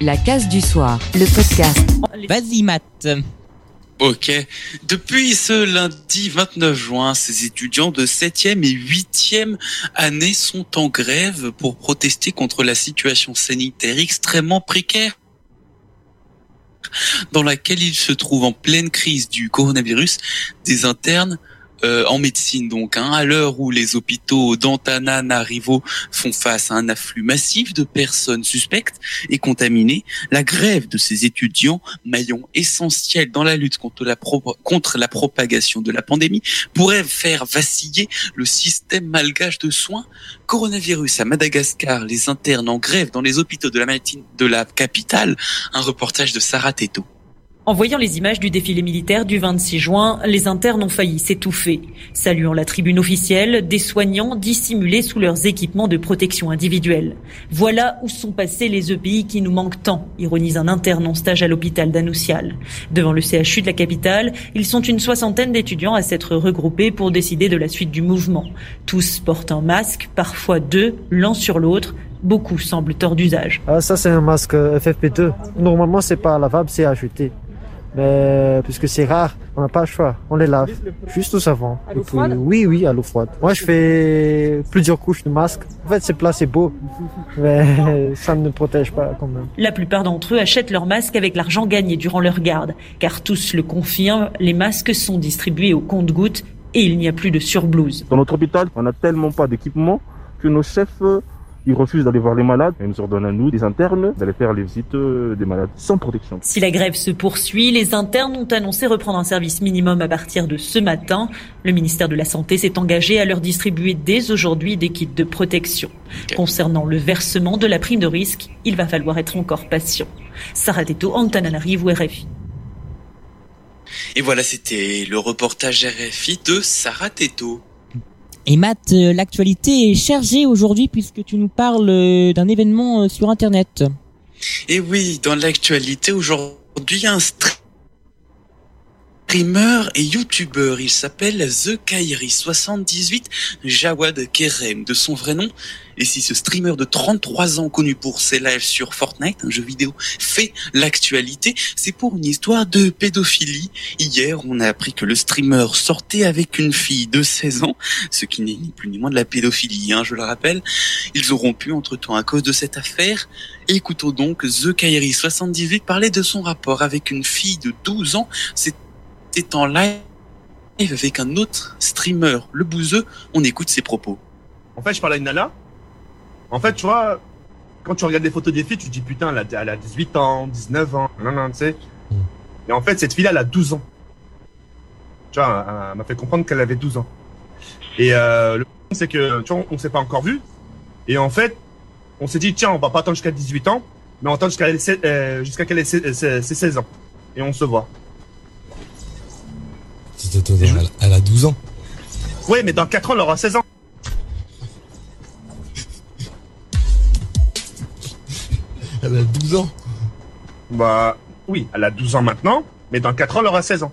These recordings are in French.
La case du soir, le podcast. Vas-y, Matt. Ok. Depuis ce lundi 29 juin, ces étudiants de 7e et 8e année sont en grève pour protester contre la situation sanitaire extrêmement précaire dans laquelle ils se trouvent en pleine crise du coronavirus. Des internes euh, en médecine donc, hein, à l'heure où les hôpitaux d'Antananarivo font face à un afflux massif de personnes suspectes et contaminées, la grève de ces étudiants, maillon essentiel dans la lutte contre la, propagation de la pandémie, pourrait faire vaciller le système malgache de soins. Coronavirus à Madagascar, les internes en grève dans les hôpitaux de la, de la capitale, un reportage de Sarah Teto. En voyant les images du défilé militaire du 26 juin, les internes ont failli s'étouffer. Saluant la tribune officielle, des soignants dissimulés sous leurs équipements de protection individuelle. Voilà où sont passés les EPI qui nous manquent tant, ironise un interne en stage à l'hôpital d'Anoussial. Devant le CHU de la capitale, ils sont une soixantaine d'étudiants à s'être regroupés pour décider de la suite du mouvement. Tous portent un masque, parfois deux, l'un sur l'autre, Beaucoup semblent hors d'usage. Ah, ça, c'est un masque FFP2. Normalement, c'est pas lavable, c'est acheté. Mais puisque c'est rare, on n'a pas le choix. On les lave. Juste au savon. À l'eau froide Oui, oui, à l'eau froide. Moi, je fais plusieurs couches de masque. En fait, c'est plat, c'est beau. Mais ça ne protège pas quand même. La plupart d'entre eux achètent leurs masques avec l'argent gagné durant leur garde. Car tous le confirment, les masques sont distribués au compte-gouttes et il n'y a plus de surblouse. Dans notre hôpital, on n'a tellement pas d'équipement que nos chefs ils refusent d'aller voir les malades et nous ordonnent à nous, des internes, d'aller faire les visites euh, des malades sans protection. Si la grève se poursuit, les internes ont annoncé reprendre un service minimum à partir de ce matin. Le ministère de la Santé s'est engagé à leur distribuer dès aujourd'hui des kits de protection. Concernant le versement de la prime de risque, il va falloir être encore patient. Sarah Teto, Antananarivo, RFI. Et voilà, c'était le reportage RFI de Sarah Teto. Et Matt, euh, l'actualité est chargée aujourd'hui puisque tu nous parles euh, d'un événement euh, sur Internet. Et oui, dans l'actualité aujourd'hui, un streamer et youtubeur. Il s'appelle The Kairi78 Jawad Kerem de son vrai nom. Et si ce streamer de 33 ans connu pour ses lives sur Fortnite, un jeu vidéo, fait l'actualité, c'est pour une histoire de pédophilie. Hier, on a appris que le streamer sortait avec une fille de 16 ans, ce qui n'est ni plus ni moins de la pédophilie, hein, je le rappelle. Ils auront pu entre-temps à cause de cette affaire. Écoutons donc The Kairi78 parler de son rapport avec une fille de 12 ans. Était en live avec un autre streamer, le bouseux. On écoute ses propos. En fait, je parle à une nana. En fait, tu vois, quand tu regardes des photos des filles, tu te dis putain, elle a, 18 ans, 19 ans, non, non, tu sais. Mm. Et en fait, cette fille-là, elle a 12 ans. Tu vois, elle m'a fait comprendre qu'elle avait 12 ans. Et euh, le problème, c'est que, tu vois, on s'est pas encore vu. Et en fait, on s'est dit, tiens, on va pas attendre jusqu'à 18 ans, mais on attend jusqu'à euh, jusqu'à qu'elle ait ses, ses 16 ans. Et on se voit. Elle, a 12 ans. Oui, mais dans 4 ans, elle aura 16 ans. elle a 12 ans. Bah, oui, elle a 12 ans maintenant, mais dans 4 ans, elle aura 16 ans.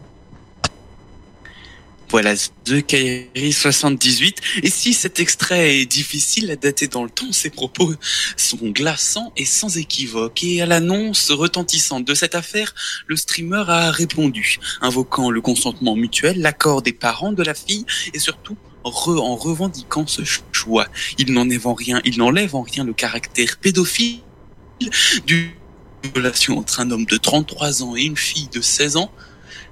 Voilà, The Kairi 78. Et si cet extrait est difficile à dater dans le temps, ses propos sont glaçants et sans équivoque. Et à l'annonce retentissante de cette affaire, le streamer a répondu, invoquant le consentement mutuel, l'accord des parents de la fille et surtout en revendiquant ce choix. Il n'enlève en rien, il n'enlève en rien le caractère pédophile du relation entre un homme de 33 ans et une fille de 16 ans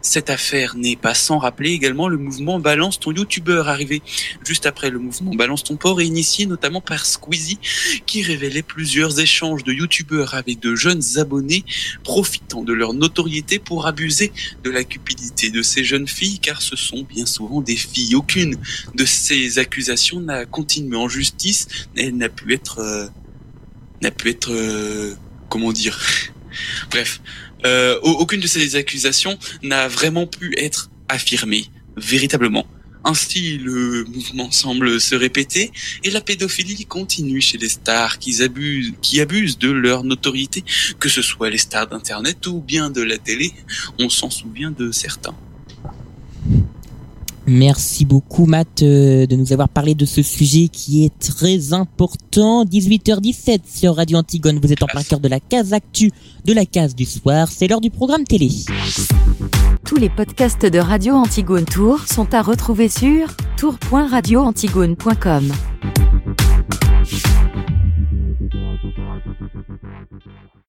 cette affaire n'est pas sans rappeler également le mouvement Balance ton YouTuber arrivé juste après le mouvement Balance ton port et initié notamment par Squeezie qui révélait plusieurs échanges de YouTubeurs avec de jeunes abonnés profitant de leur notoriété pour abuser de la cupidité de ces jeunes filles car ce sont bien souvent des filles. Aucune de ces accusations n'a continué en justice, elle n'a pu être euh, n'a pu être euh, comment dire? Bref, euh, aucune de ces accusations n'a vraiment pu être affirmée véritablement. Ainsi, le mouvement semble se répéter et la pédophilie continue chez les stars qui abusent, qui abusent de leur notoriété, que ce soit les stars d'Internet ou bien de la télé. On s'en souvient de certains. Merci beaucoup Matt euh, de nous avoir parlé de ce sujet qui est très important. 18h17 sur Radio Antigone, vous êtes en plein cœur de la case actu de la case du soir, c'est l'heure du programme télé. Tous les podcasts de Radio Antigone Tour sont à retrouver sur tour.radioantigone.com.